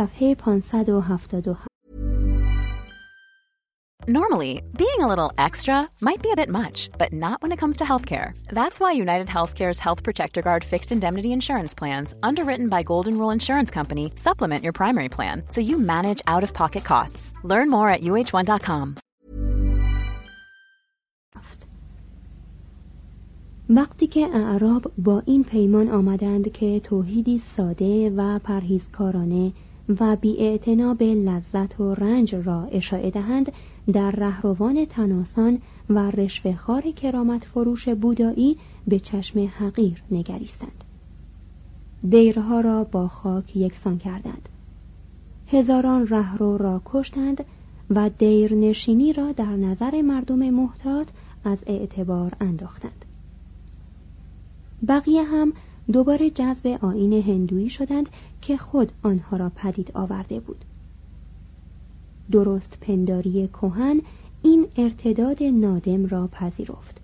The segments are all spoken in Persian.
صفحه 577 Normally, being a little extra might be a bit much, but not when it comes to healthcare. That's why United Healthcare's Health Protector Guard fixed indemnity insurance plans, underwritten by Golden Rule Insurance Company, supplement your primary plan so you manage out of pocket costs. Learn more at uh1.com. وقتی که اعراب با این پیمان آمدند که توحیدی ساده و پرهیزکارانه و بی به لذت و رنج را اشاعه دهند در رهروان تناسان و رشوهخوار کرامت فروش بودایی به چشم حقیر نگریستند. دیرها را با خاک یکسان کردند. هزاران رهرو را کشتند و دیرنشینی را در نظر مردم محتاط از اعتبار انداختند. بقیه هم دوباره جذب آین هندویی شدند که خود آنها را پدید آورده بود. درست پنداری کهن این ارتداد نادم را پذیرفت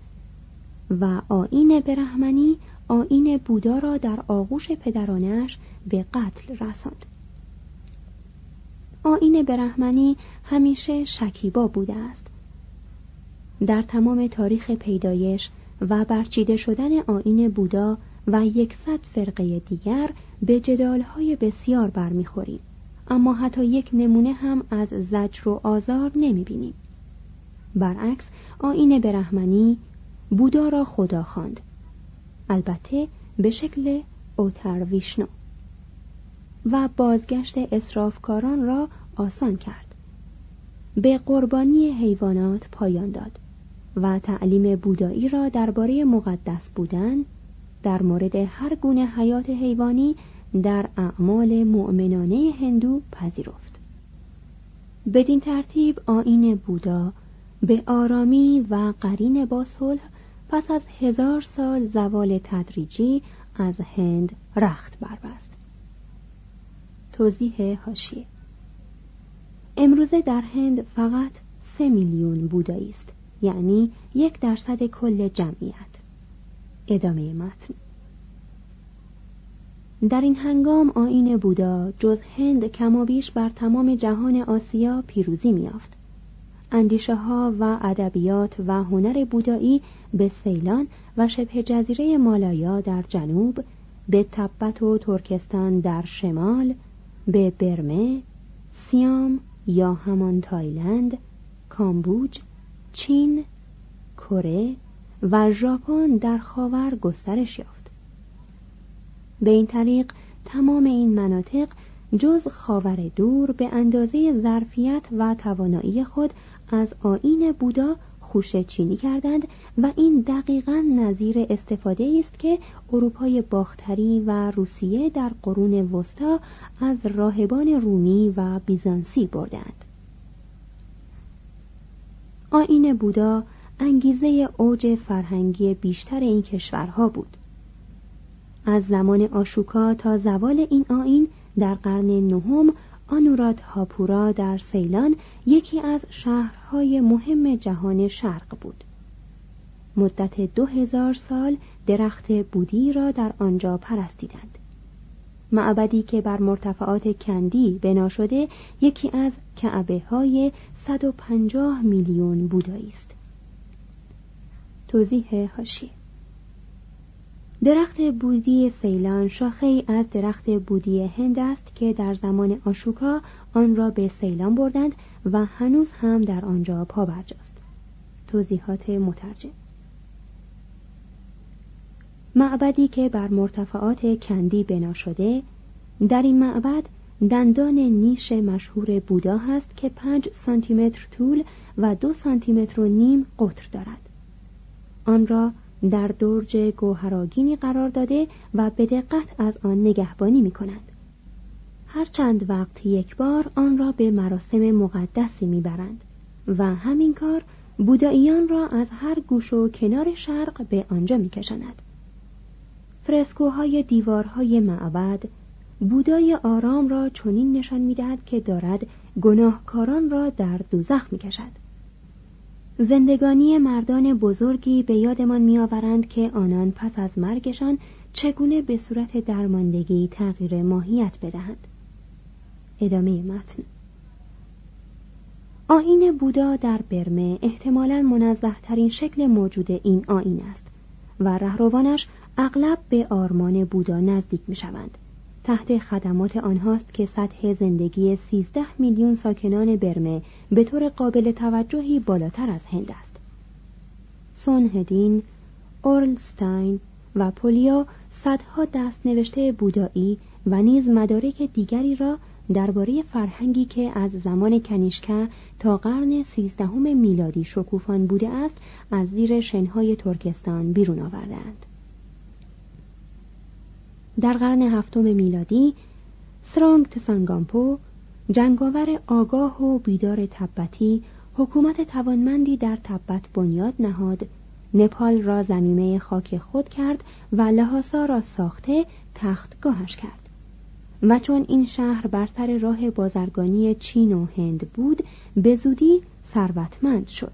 و آین برهمنی آین بودا را در آغوش پدرانش به قتل رساند. آین برهمنی همیشه شکیبا بوده است. در تمام تاریخ پیدایش و برچیده شدن آین بودا و یکصد فرقه دیگر به جدالهای بسیار برمیخوریم. اما حتی یک نمونه هم از زجر و آزار نمی بینیم. برعکس آین برهمنی بودا را خدا خواند. البته به شکل اوتر ویشنو و بازگشت اسرافکاران را آسان کرد. به قربانی حیوانات پایان داد و تعلیم بودایی را درباره مقدس بودن در مورد هر گونه حیات حیوانی در اعمال مؤمنانه هندو پذیرفت. بدین ترتیب آین بودا به آرامی و قرین با صلح پس از هزار سال زوال تدریجی از هند رخت بربست. توضیح هاشیه امروزه در هند فقط سه میلیون بودایی است یعنی یک درصد کل جمعیت. ادامه متن. در این هنگام آین بودا جز هند کمابیش بر تمام جهان آسیا پیروزی میافت اندیشه ها و ادبیات و هنر بودایی به سیلان و شبه جزیره مالایا در جنوب به تبت و ترکستان در شمال به برمه سیام یا همان تایلند کامبوج چین کره و ژاپن در خاور گسترش یافت. به این طریق تمام این مناطق جز خاور دور به اندازه ظرفیت و توانایی خود از آین بودا خوشه چینی کردند و این دقیقا نظیر استفاده است که اروپای باختری و روسیه در قرون وسطا از راهبان رومی و بیزانسی بردند. آین بودا انگیزه اوج فرهنگی بیشتر این کشورها بود. از زمان آشوکا تا زوال این آین در قرن نهم آنوراد هاپورا در سیلان یکی از شهرهای مهم جهان شرق بود. مدت دو هزار سال درخت بودی را در آنجا پرستیدند. معبدی که بر مرتفعات کندی بنا شده یکی از کعبه های 150 میلیون بودایی است. توضیح هاشی درخت بودی سیلان شاخه ای از درخت بودی هند است که در زمان آشوکا آن را به سیلان بردند و هنوز هم در آنجا پابرجاست توضیحات مترجم. معبدی که بر مرتفعات کندی بنا شده در این معبد دندان نیش مشهور بودا هست که پنج سانتیمتر طول و دو سانتیمتر و نیم قطر دارد. آن را در درج گوهراگینی قرار داده و به دقت از آن نگهبانی می کنند. هر چند وقت یک بار آن را به مراسم مقدسی می‌برند و همین کار بوداییان را از هر گوش و کنار شرق به آنجا میکشاند فرسکوهای دیوارهای معبد بودای آرام را چنین نشان می‌دهد که دارد گناهکاران را در دوزخ می‌کشد زندگانی مردان بزرگی به یادمان میآورند که آنان پس از مرگشان چگونه به صورت درماندگی تغییر ماهیت بدهند ادامه متن آین بودا در برمه احتمالا منزه ترین شکل موجود این آین است و رهروانش اغلب به آرمان بودا نزدیک می شوند. تحت خدمات آنهاست که سطح زندگی 13 میلیون ساکنان برمه به طور قابل توجهی بالاتر از هند است. سون هدین، اورلستاین و پولیا صدها دست نوشته بودایی و نیز مدارک دیگری را درباره فرهنگی که از زمان کنیشکا تا قرن سیزدهم میلادی شکوفان بوده است از زیر شنهای ترکستان بیرون آوردند در قرن هفتم میلادی سرانگ تسانگامپو جنگاور آگاه و بیدار تبتی حکومت توانمندی در تبت بنیاد نهاد نپال را زمیمه خاک خود کرد و لحاسا را ساخته تختگاهش کرد. و چون این شهر بر سر راه بازرگانی چین و هند بود به زودی ثروتمند شد.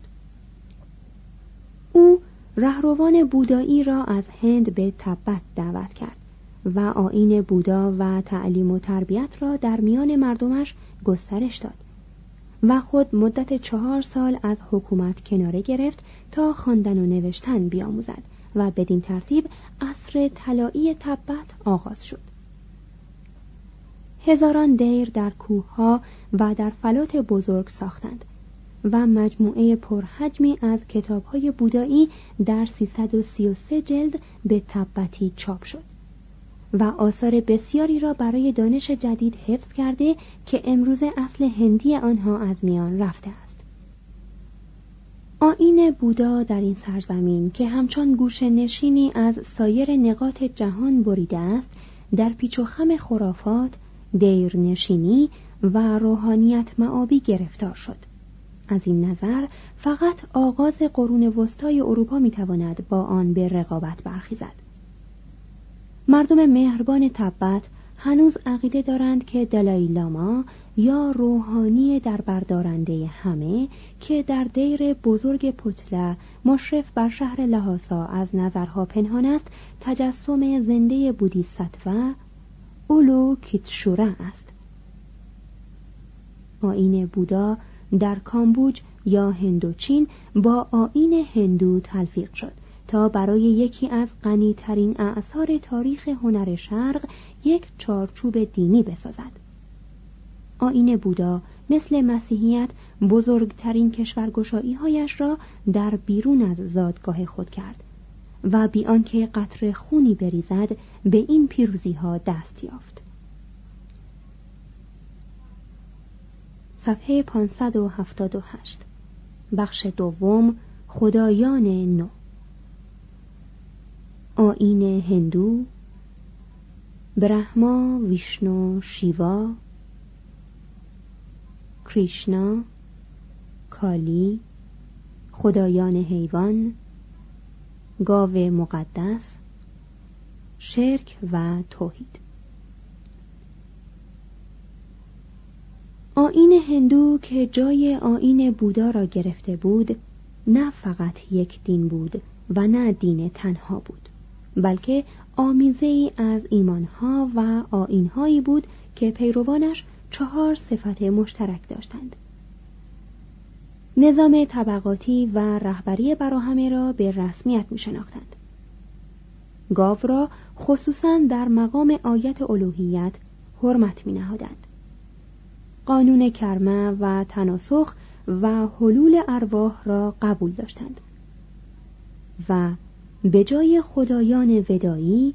او رهروان بودایی را از هند به تبت دعوت کرد. و آین بودا و تعلیم و تربیت را در میان مردمش گسترش داد و خود مدت چهار سال از حکومت کناره گرفت تا خواندن و نوشتن بیاموزد و بدین ترتیب عصر طلایی تبت آغاز شد. هزاران دیر در کوهها و در فلات بزرگ ساختند و مجموعه پرحجمی از کتابهای بودایی در 333 جلد به تبتی چاپ شد. و آثار بسیاری را برای دانش جدید حفظ کرده که امروز اصل هندی آنها از میان رفته است. آین بودا در این سرزمین که همچون گوش نشینی از سایر نقاط جهان بریده است در پیچ و خم خرافات دیرنشینی و روحانیت معابی گرفتار شد. از این نظر فقط آغاز قرون وسطای اروپا می‌تواند با آن به رقابت برخیزد. مردم مهربان تبت هنوز عقیده دارند که دلای لاما یا روحانی در بردارنده همه که در دیر بزرگ پتله مشرف بر شهر لحاسا از نظرها پنهان است تجسم زنده بودیستوا اولو کیتشوره است. آین بودا در کامبوج یا هندوچین با آین هندو تلفیق شد. تا برای یکی از غنیترین اعثار تاریخ هنر شرق یک چارچوب دینی بسازد. آین بودا مثل مسیحیت بزرگترین کشورگشایی هایش را در بیرون از زادگاه خود کرد و بی آنکه قطر خونی بریزد به این پیروزی ها دست یافت. صفحه 578 بخش دوم خدایان نو. آین هندو برهما ویشنو شیوا کریشنا کالی خدایان حیوان گاو مقدس شرک و توحید. آین هندو که جای آین بودا را گرفته بود نه فقط یک دین بود و نه دین تنها بود. بلکه آمیزه ای از ایمانها و آینهایی بود که پیروانش چهار صفت مشترک داشتند نظام طبقاتی و رهبری براهمه را به رسمیت می شناختند. گاو را خصوصا در مقام آیت الوهیت حرمت می نهادند. قانون کرمه و تناسخ و حلول ارواح را قبول داشتند و به جای خدایان ودایی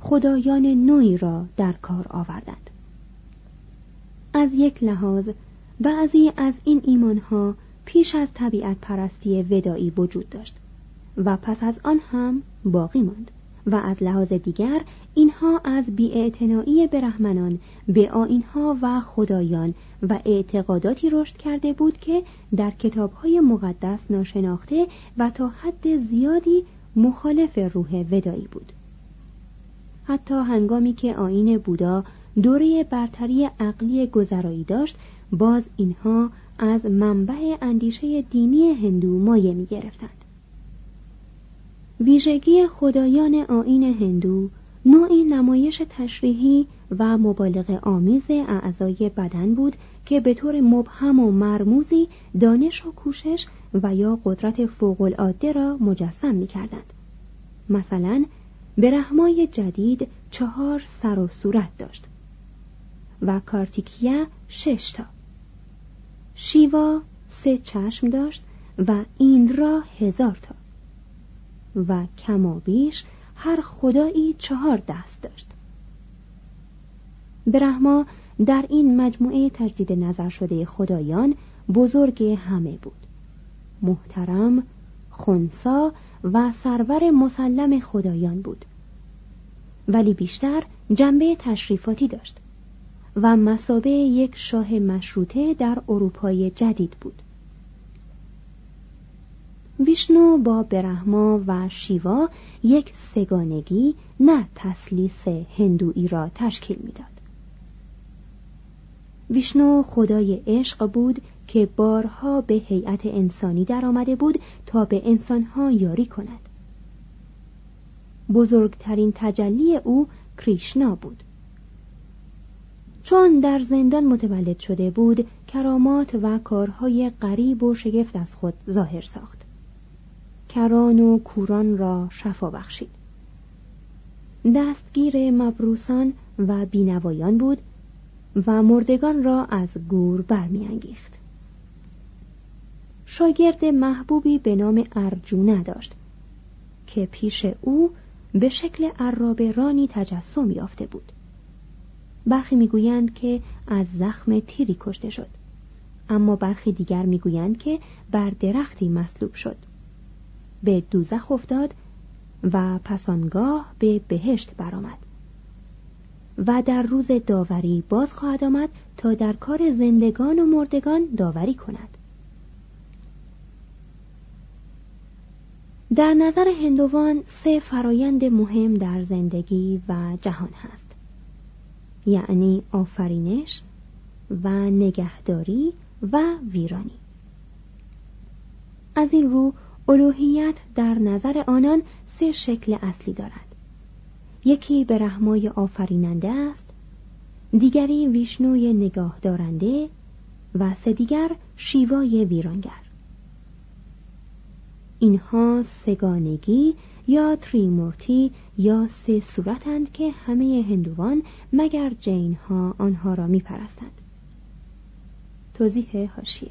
خدایان نوعی را در کار آوردند. از یک لحاظ بعضی از این ایمانها پیش از طبیعت پرستی ودایی وجود داشت و پس از آن هم باقی ماند و از لحاظ دیگر اینها از بیاعتنایی برهمنان به آینها و خدایان و اعتقاداتی رشد کرده بود که در کتابهای مقدس ناشناخته و تا حد زیادی مخالف روح ودایی بود حتی هنگامی که آین بودا دوره برتری عقلی گذرایی داشت باز اینها از منبع اندیشه دینی هندو مایه می گرفتند. ویژگی خدایان آین هندو نوعی نمایش تشریحی و مبالغ آمیز اعضای بدن بود که به طور مبهم و مرموزی دانش و کوشش و یا قدرت فوق العاده را مجسم می کردند. مثلا برهمای جدید چهار سر و صورت داشت و کارتیکیا شش تا. شیوا سه چشم داشت و ایندرا هزار تا. و کمابیش هر خدایی چهار دست داشت. برهما در این مجموعه تجدید نظر شده خدایان بزرگ همه بود. محترم خونسا و سرور مسلم خدایان بود ولی بیشتر جنبه تشریفاتی داشت و مسابه یک شاه مشروطه در اروپای جدید بود ویشنو با برهما و شیوا یک سگانگی نه تسلیس هندویی را تشکیل می‌داد. ویشنو خدای عشق بود که بارها به هیئت انسانی درآمده بود تا به انسانها یاری کند. بزرگترین تجلی او کریشنا بود. چون در زندان متولد شده بود کرامات و کارهای غریب و شگفت از خود ظاهر ساخت کران و کوران را شفا بخشید دستگیر مبروسان و بینوایان بود و مردگان را از گور برمیانگیخت شاگرد محبوبی به نام ارجونه داشت که پیش او به شکل عراب رانی تجسم یافته بود. برخی می‌گویند که از زخم تیری کشته شد اما برخی دیگر می‌گویند که بر درختی مصلوب شد. به دوزخ افتاد و پسانگاه به بهشت برآمد. و در روز داوری باز خواهد آمد تا در کار زندگان و مردگان داوری کند. در نظر هندوان سه فرایند مهم در زندگی و جهان هست. یعنی آفرینش و نگهداری و ویرانی. از این رو الوهیت در نظر آنان سه شکل اصلی دارد. یکی به رحمای آفریننده است دیگری ویشنوی نگاه دارنده و سه دیگر شیوای ویرانگر. اینها سگانگی یا تریمورتی یا سه صورتند که همه هندوان مگر جین ها آنها را می پرستند. توضیح هاشیه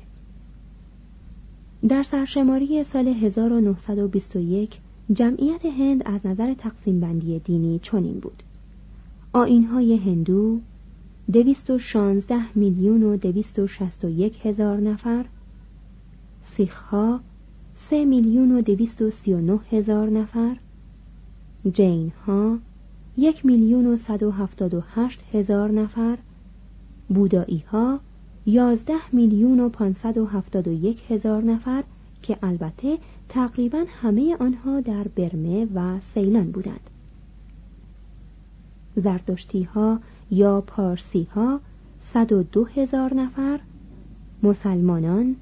در سرشماری سال 1921 جمعیت هند از نظر تقسیم بندی دینی چنین بود های هندو 216 میلیون و 261 هزار نفر سیخها سه میلیون و دویست و سی و نه هزار نفر. جین ها یک میلیون و صد و هفتاد و هشت هزار نفر. بودایی ها یازده میلیون و پانصد و هفتاد و یک هزار نفر که البته تقریبا همه آنها در برمه و سیلان بودند. زردشتی ها یا پارسی ها صد و دو هزار نفر. مسلمانان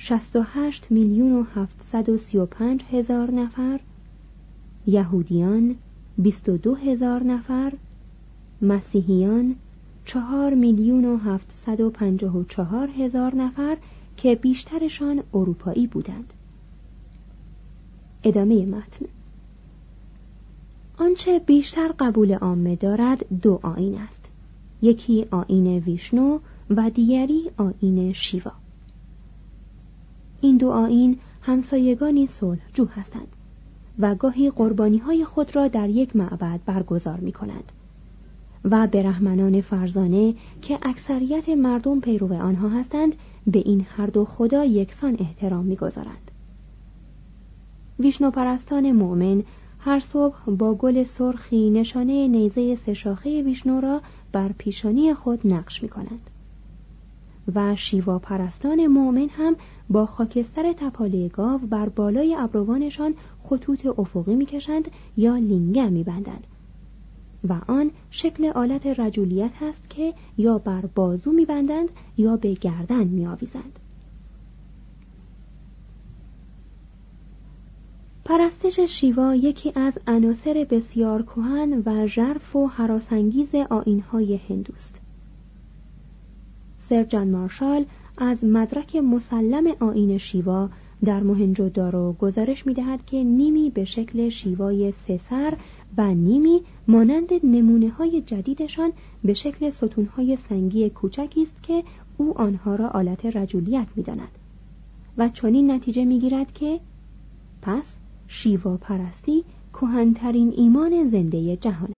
68 میلیون و 735 هزار نفر یهودیان 22 هزار نفر مسیحیان 4 میلیون و 754 هزار نفر که بیشترشان اروپایی بودند. ادامه متن. آنچه بیشتر قبول عامه دارد دو آین است. یکی آین ویشنو و دیگری آین شیوا. این دو آین همسایگانی صلح جو هستند و گاهی قربانی های خود را در یک معبد برگزار می کنند و برهمنان فرزانه که اکثریت مردم پیرو آنها هستند به این هر دو خدا یکسان احترام می‌گذارند ویشنو پرستان مؤمن هر صبح با گل سرخی نشانه نیزه سشاخه ویشنو را بر پیشانی خود نقش می کنند. و شیوا پرستان مؤمن هم با خاکستر تپاله گاو بر بالای ابروانشان خطوط افقی می‌کشند یا لینگه میبندند. و آن شکل آلت رجولیت هست که یا بر بازو میبندند یا به گردن میآویزند. پرستش شیوا یکی از عناصر بسیار کهن و ژرف و حراسانگیز آینهای هندوست. سر جان مارشال از مدرک مسلم آین شیوا در دارو گزارش می دهد که نیمی به شکل شیوای سه و نیمی مانند نمونه های جدیدشان به شکل ستونهای سنگی کوچکی است که او آنها را آلت رجولیت می داند. و چنین نتیجه می گیرد که پس شیوا پرستی کهنترین ایمان زنده جهان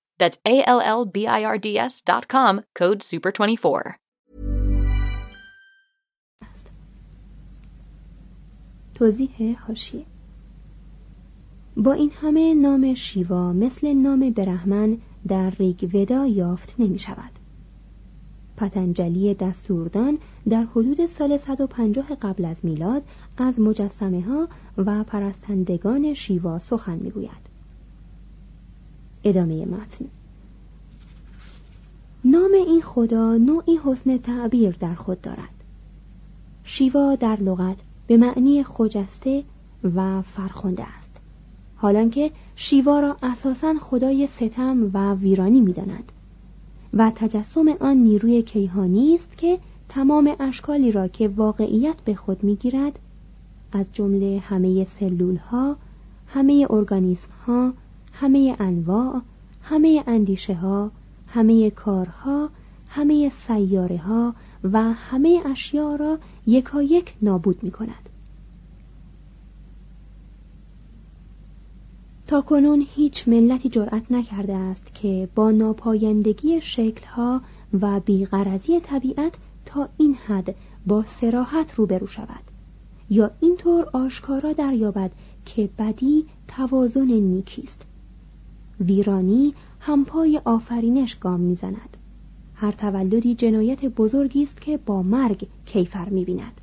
That's A-L-L-B-I-R-D-S dot com, code SUPER24. توضیح حاشیه با این همه نام شیوا مثل نام برهمن در ریگ ودا یافت نمی شود. پتنجلی دستوردان در حدود سال 150 قبل از میلاد از مجسمه ها و پرستندگان شیوا سخن می گوید. ادامه متن. نام این خدا نوعی حسن تعبیر در خود دارد. شیوا در لغت به معنی خجسته و فرخنده است. حالانکه شیوا را اساسا خدای ستم و ویرانی می‌دانند و تجسم آن نیروی کیهانی است که تمام اشکالی را که واقعیت به خود می‌گیرد از جمله همه سلول ها همه ارگانیسم ها همه انواع همه اندیشه ها همه کارها همه سیاره ها و همه اشیا را یکایک نابود می کند تا کنون هیچ ملتی جرأت نکرده است که با ناپایندگی شکلها و بیغرزی طبیعت تا این حد با سراحت روبرو شود یا اینطور آشکارا دریابد که بدی توازن نیکیست ویرانی همپای آفرینش گام می‌زند. هر تولدی جنایت بزرگی است که با مرگ کیفر می‌بیند.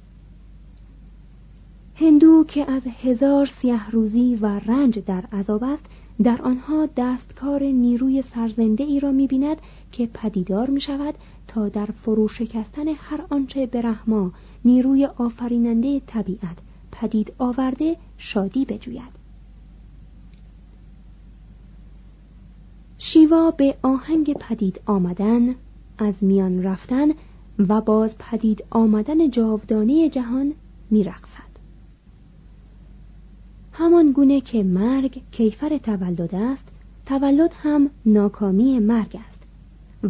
هندو که از هزار سیه روزی و رنج در عذاب است در آنها دستکار نیروی سرزنده ای را می‌بیند که پدیدار می شود تا در فرو شکستن هر آنچه به رحما نیروی آفریننده طبیعت پدید آورده شادی بجوید. شیوا به آهنگ پدید آمدن از میان رفتن و باز پدید آمدن جاودانه جهان میرقصد. همان گونه که مرگ کیفر تولد است تولد هم ناکامی مرگ است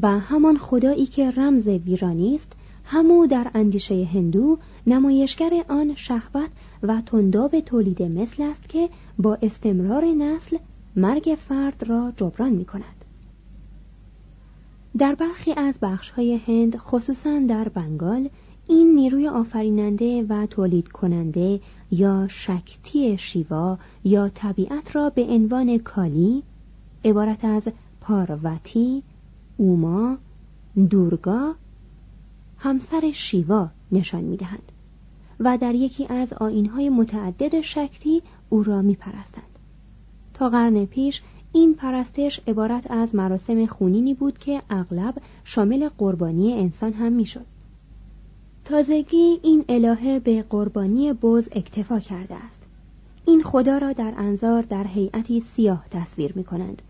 و همان خدایی که رمز ویرانی است همو در اندیشه هندو نمایشگر آن شهوت و تنداب تولید مثل است که با استمرار نسل مرگ فرد را جبران می کند. در برخی از بخشهای هند خصوصا در بنگال این نیروی آفریننده و تولید کننده یا شکتی شیوا یا طبیعت را به عنوان کالی عبارت از پاروتی، اوما، دورگا همسر شیوا نشان می‌دهند و در یکی از آینهای متعدد شکتی او را می پرستند. تا قرن پیش این پرستش عبارت از مراسم خونینی بود که اغلب شامل قربانی انسان هم می‌شد. تازگی این الهه به قربانی بز اکتفا کرده است. این خدا را در انظار در هیئتی سیاه تصویر می کنند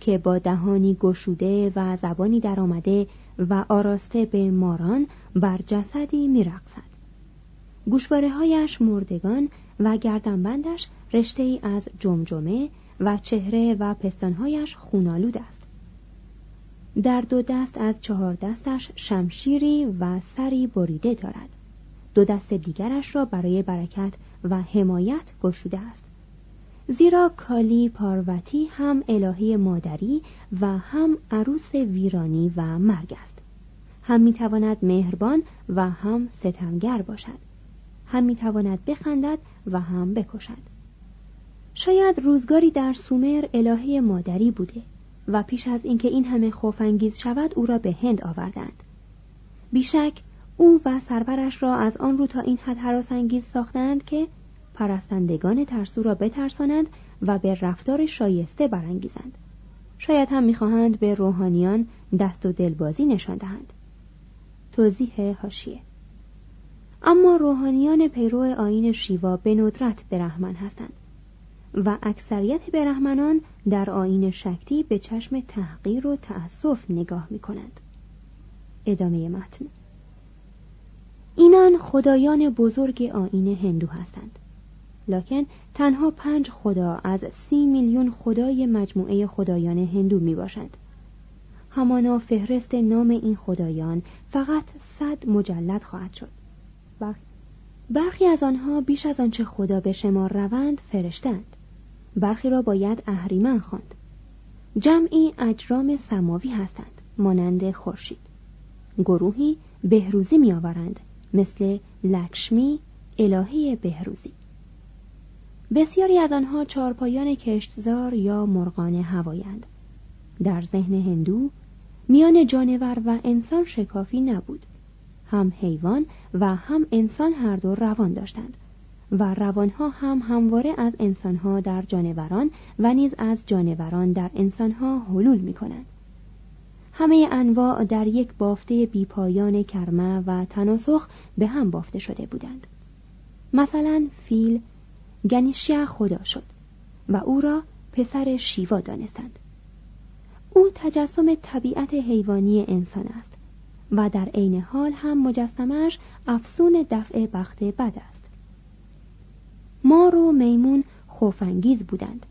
که با دهانی گشوده و زبانی درآمده و آراسته به ماران بر جسدی می رقصد. گوشواره هایش مردگان و گردنبندش رشته ای از جمجمه و چهره و پستانهایش خونالود است. در دو دست از چهار دستش شمشیری و سری بریده دارد. دو دست دیگرش را برای برکت و حمایت گشوده است. زیرا کالی پاروتی هم الهی مادری و هم عروس ویرانی و مرگ است. هم می‌تواند مهربان و هم ستمگر باشد. هم می‌تواند بخندد و هم بکشد. شاید روزگاری در سومر الهه مادری بوده و پیش از اینکه این همه خوفانگیز شود او را به هند آوردند. بیشک او و سرورش را از آن رو تا این حد انگیز ساختند که پرستندگان ترسو را بترسانند و به رفتار شایسته برانگیزند. شاید هم می‌خواهند به روحانیان دست و دلبازی نشان دهند. توضیح هاشیه اما روحانیان پیرو آین شیوا به ندرت برهمن هستند. و اکثریت برهمنان در آین شکتی به چشم تحقیر و تأسف نگاه می کنند. ادامه متن. اینان خدایان بزرگ آین هندو هستند. لکن تنها پنج خدا از سی میلیون خدای مجموعه خدایان هندو می باشند همانا فهرست نام این خدایان فقط صد مجلد خواهد شد. برخی از آنها بیش از آنچه خدا به شمار روند فرشتند برخی را باید اهریمن خواند. جمعی اجرام سماوی هستند مانند خورشید. گروهی بهروزی میآورند مثل لکشمی الهه بهروزی. بسیاری از آنها چارپایان کشتزار یا مرغان هوایند. در ذهن هندو میان جانور و انسان شکافی نبود. هم حیوان و هم انسان هر دو روان داشتند. و روانها هم همواره از انسانها در جانوران و نیز از جانوران در انسانها حلول می کنند. همه انواع در یک بافته بیپایان کرمه و تناسخ به هم بافته شده بودند. مثلا فیل گنیشیا خدا شد و او را پسر شیوا دانستند. او تجسم طبیعت حیوانی انسان است و در عین حال هم مجسمش افسون دفع بخت بد است. مار و میمون خوفانگیز بودند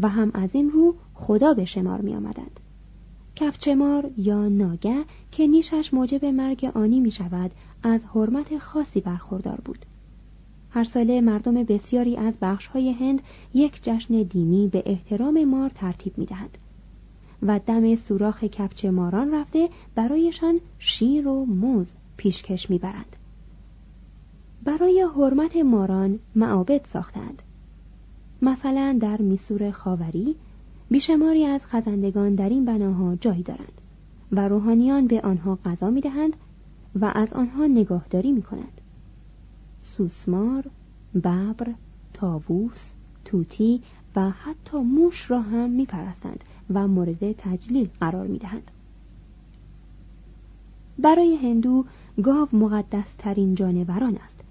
و هم از این رو خدا به شمار می آمدند. کفچمار یا ناگه که نیشش موجب مرگ آنی می شود از حرمت خاصی برخوردار بود. هر ساله مردم بسیاری از بخشهای هند یک جشن دینی به احترام مار ترتیب می دهند و دم سوراخ کفچ ماران رفته برایشان شیر و موز پیشکش می‌برند. برای حرمت ماران معابد ساختند مثلا در میسور خاوری بیشماری از خزندگان در این بناها جای دارند و روحانیان به آنها غذا می‌دهند و از آنها نگاهداری می کنند. سوسمار، ببر، تاووس، توتی و حتی موش را هم می پرستند و مورد تجلیل قرار می دهند. برای هندو گاو مقدس ترین جانوران است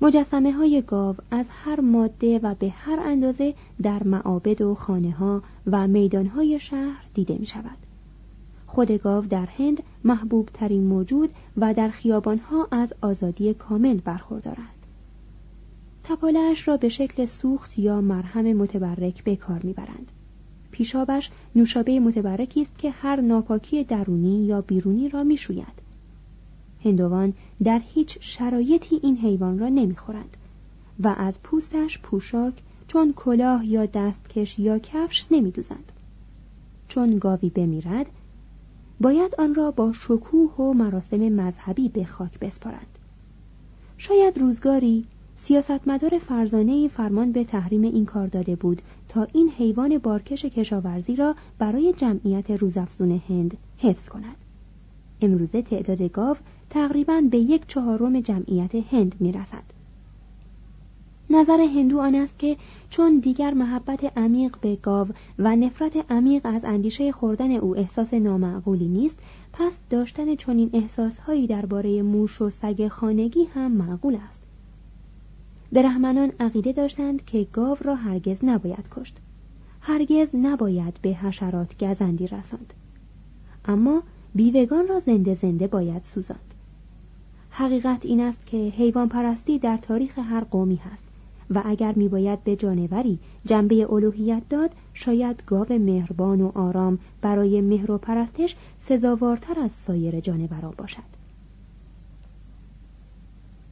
مجسمه های گاو از هر ماده و به هر اندازه در معابد و خانه ها و میدان های شهر دیده می شود. خود گاو در هند محبوب ترین موجود و در خیابان ها از آزادی کامل برخوردار است. تپالش را به شکل سوخت یا مرهم متبرک به کار می‌برند. پیشابش نوشابه متبرکی است که هر ناپاکی درونی یا بیرونی را می‌شوید. هندوان در هیچ شرایطی این حیوان را نمی‌خورند و از پوستش پوشاک چون کلاه یا دستکش یا کفش نمیدوزند. چون گاوی بمیرد باید آن را با شکوه و مراسم مذهبی به خاک بسپارند. شاید روزگاری سیاستمدار فرزانه فرمان به تحریم این کار داده بود تا این حیوان بارکش کشاورزی را برای جمعیت روزافزون هند حفظ کند. امروزه تعداد گاو تقریبا به یک چهارم جمعیت هند می رسد. نظر هندو آن است که چون دیگر محبت عمیق به گاو و نفرت عمیق از اندیشه خوردن او احساس نامعقولی نیست پس داشتن چنین احساسهایی درباره موش و سگ خانگی هم معقول است. برهمنان عقیده داشتند که گاو را هرگز نباید کشت. هرگز نباید به حشرات گزندی رساند. اما بیوگان را زنده زنده باید سوزاند. حقیقت این است که حیوان پرستی در تاریخ هر قومی هست و اگر میباید به جانوری جنبه الوهیت داد شاید گاو مهربان و آرام برای مهر و پرستش سزاوارتر از سایر جانوران باشد.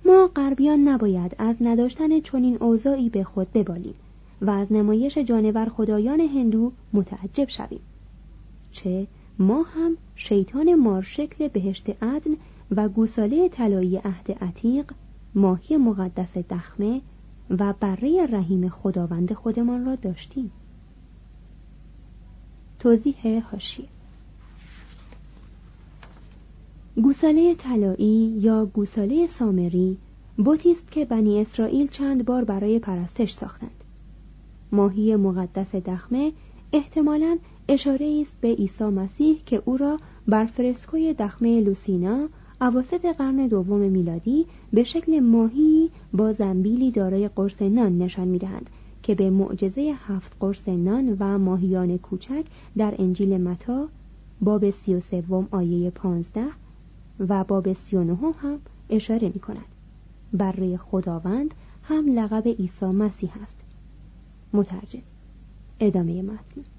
ما غربیان نباید از نداشتن چنین اوضاعی به خود ببالیم و از نمایش جانور خدایان هندو متعجب شویم. چه؟ ما هم شیطان مارشکل بهشت عدن و گوساله طلایی عهد عتیق ماهی مقدس دخمه و بره رحیم خداوند خودمان را داشتیم. توضیح هاشی گوساله طلایی یا گوساله سامری بوتی است که بنی اسرائیل چند بار برای پرستش ساختند. ماهی مقدس دخمه احتمالاً اشاره است به عیسی مسیح که او را بر فرسکوی دخمه لوسینا اواسط قرن دوم میلادی به شکل ماهی با زنبیلی دارای قرص نان نشان می‌دهند که به معجزه هفت قرص نان و ماهیان کوچک در انجیل متا باب سی و سوم آیه پانزده و باب سی و نهم هم اشاره می کند بره خداوند هم لقب عیسی مسیح است. مترجم. ادامه متن.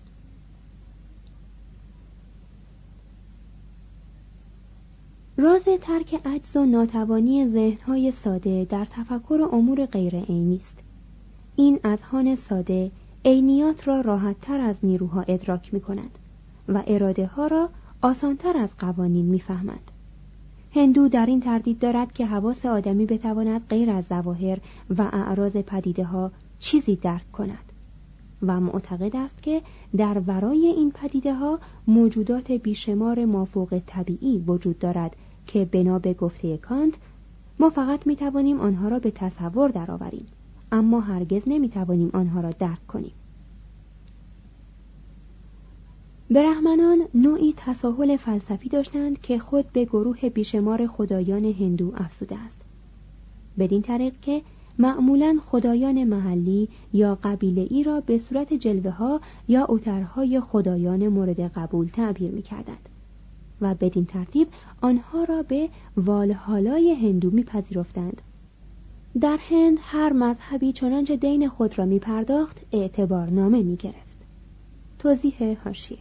راز ترک عجز و ناتوانی ذهنهای ساده در تفکر امور غیر عینی است این اذهان ساده عینیات را راحتتر از نیروها ادراک می کند و اراده ها را آسانتر از قوانین می‌فهمند. هندو در این تردید دارد که حواس آدمی بتواند غیر از ظواهر و اعراض پدیده ها چیزی درک کند و معتقد است که در ورای این پدیده ها موجودات بیشمار مافوق طبیعی وجود دارد که بنا به گفته کانت ما فقط می توانیم آنها را به تصور درآوریم اما هرگز نمی توانیم آنها را درک کنیم برهمنان نوعی تساهل فلسفی داشتند که خود به گروه بیشمار خدایان هندو افزوده است بدین طریق که معمولا خدایان محلی یا قبیله ای را به صورت جلوه ها یا اوترهای خدایان مورد قبول تعبیر می کردند. و بدین ترتیب آنها را به والهالای هندو میپذیرفتند. در هند هر مذهبی چنانچه دین خود را می پرداخت اعتبار نامه می گرفت. توضیح هاشیه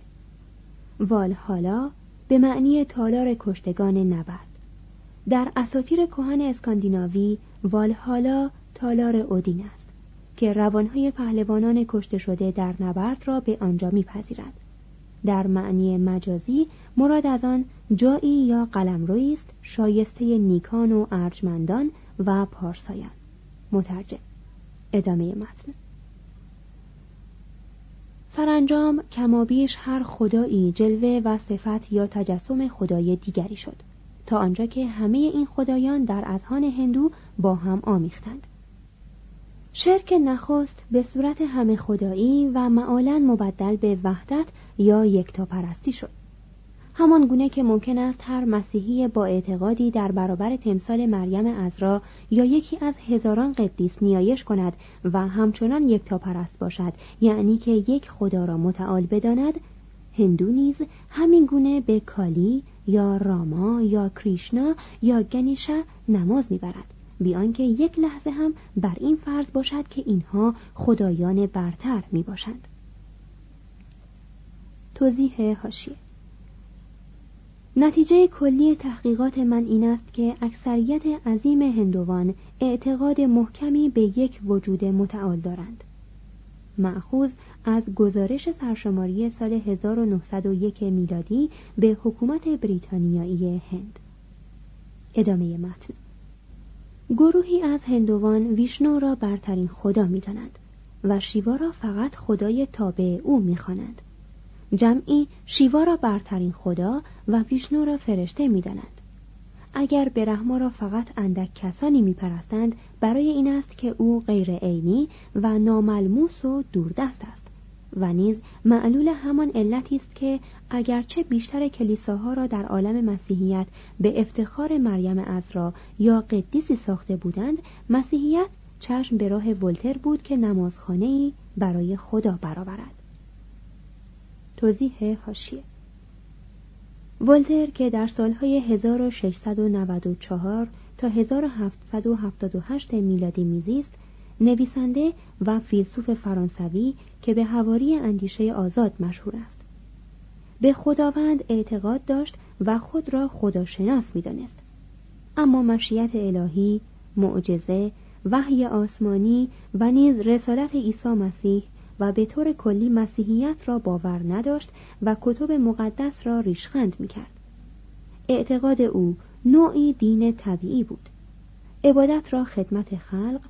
والهالا به معنی تالار کشتگان نبرد. در اساطیر کهن اسکاندیناوی والهالا تالار اودین است که روانهای پهلوانان کشته شده در نبرد را به آنجا میپذیرد. در معنی مجازی مراد از آن جایی یا قلمرویی است شایسته نیکان و ارجمندان و پارسایان. مترجم. ادامه متن. سرانجام کمابیش هر خدایی جلوه و صفت یا تجسم خدای دیگری شد. تا آنجا که همه این خدایان در اذهان هندو با هم آمیختند. شرک نخست به صورت همه خدایی و معالا مبدل به وحدت یا یکتاپرستی شد. همان گونه که ممکن است هر مسیحی با اعتقادی در برابر تمثال مریم ازرا یا یکی از هزاران قدیس نیایش کند و همچنان یکتاپرست باشد یعنی که یک خدا را متعال بداند هندو نیز همین گونه به کالی یا راما یا کریشنا یا گنیشا نماز می‌برد. بیان که یک لحظه هم بر این فرض باشد که اینها خدایان برتر می باشند. توضیح هاشیه نتیجه کلی تحقیقات من این است که اکثریت عظیم هندوان اعتقاد محکمی به یک وجود متعال دارند. معخوز از گزارش سرشماری سال 1901 میلادی به حکومت بریتانیایی هند. ادامه متن. گروهی از هندوان ویشنو را برترین خدا می‌دانند و شیوا را فقط خدای تابع او می‌خوانند. جمعی شیوا را برترین خدا و ویشنو را فرشته می‌دانند. اگر برهما را فقط اندک کسانی میپرستند برای این است که او غیر عینی و ناملموس و دوردست است. و نیز معلول همان علتی است که اگرچه بیشتر کلیساها را در عالم مسیحیت به افتخار مریم ازرا یا قدیسی ساخته بودند مسیحیت چشم به راه ولتر بود که نمازخانه ای برای خدا برآورد. توضیح حاشیه. ولتر که در سالهای 1694 تا 1778 میلادی میزیست نویسنده و فیلسوف فرانسوی که به هواری اندیشه آزاد مشهور است. به خداوند اعتقاد داشت و خود را خداشناس می‌دانست. اما مشیت الهی معجزه وحی آسمانی و نیز رسالت عیسی مسیح و به طور کلی مسیحیت را باور نداشت و کتب مقدس را ریشخند می‌کرد. اعتقاد او نوعی دین طبیعی بود. عبادت را خدمت خلق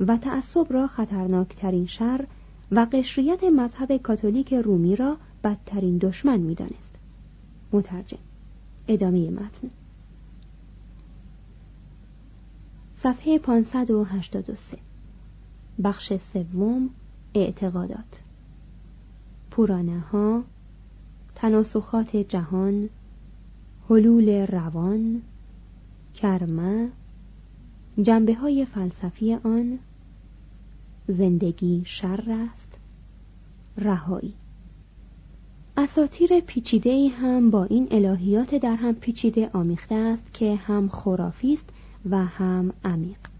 و تعصب را خطرناکترین شر و قشریت مذهب کاتولیک رومی را بدترین دشمن می‌دانست. مترجم ادامه متن. صفحه 583 بخش سوم اعتقادات. پورانه ها تناسخات جهان حلول روان کرمه جنبه های فلسفی آن زندگی شر است رهایی. اساتیر پیچیده هم با این الهیات در هم پیچیده آمیخته است که هم خرافی است و هم عمیق.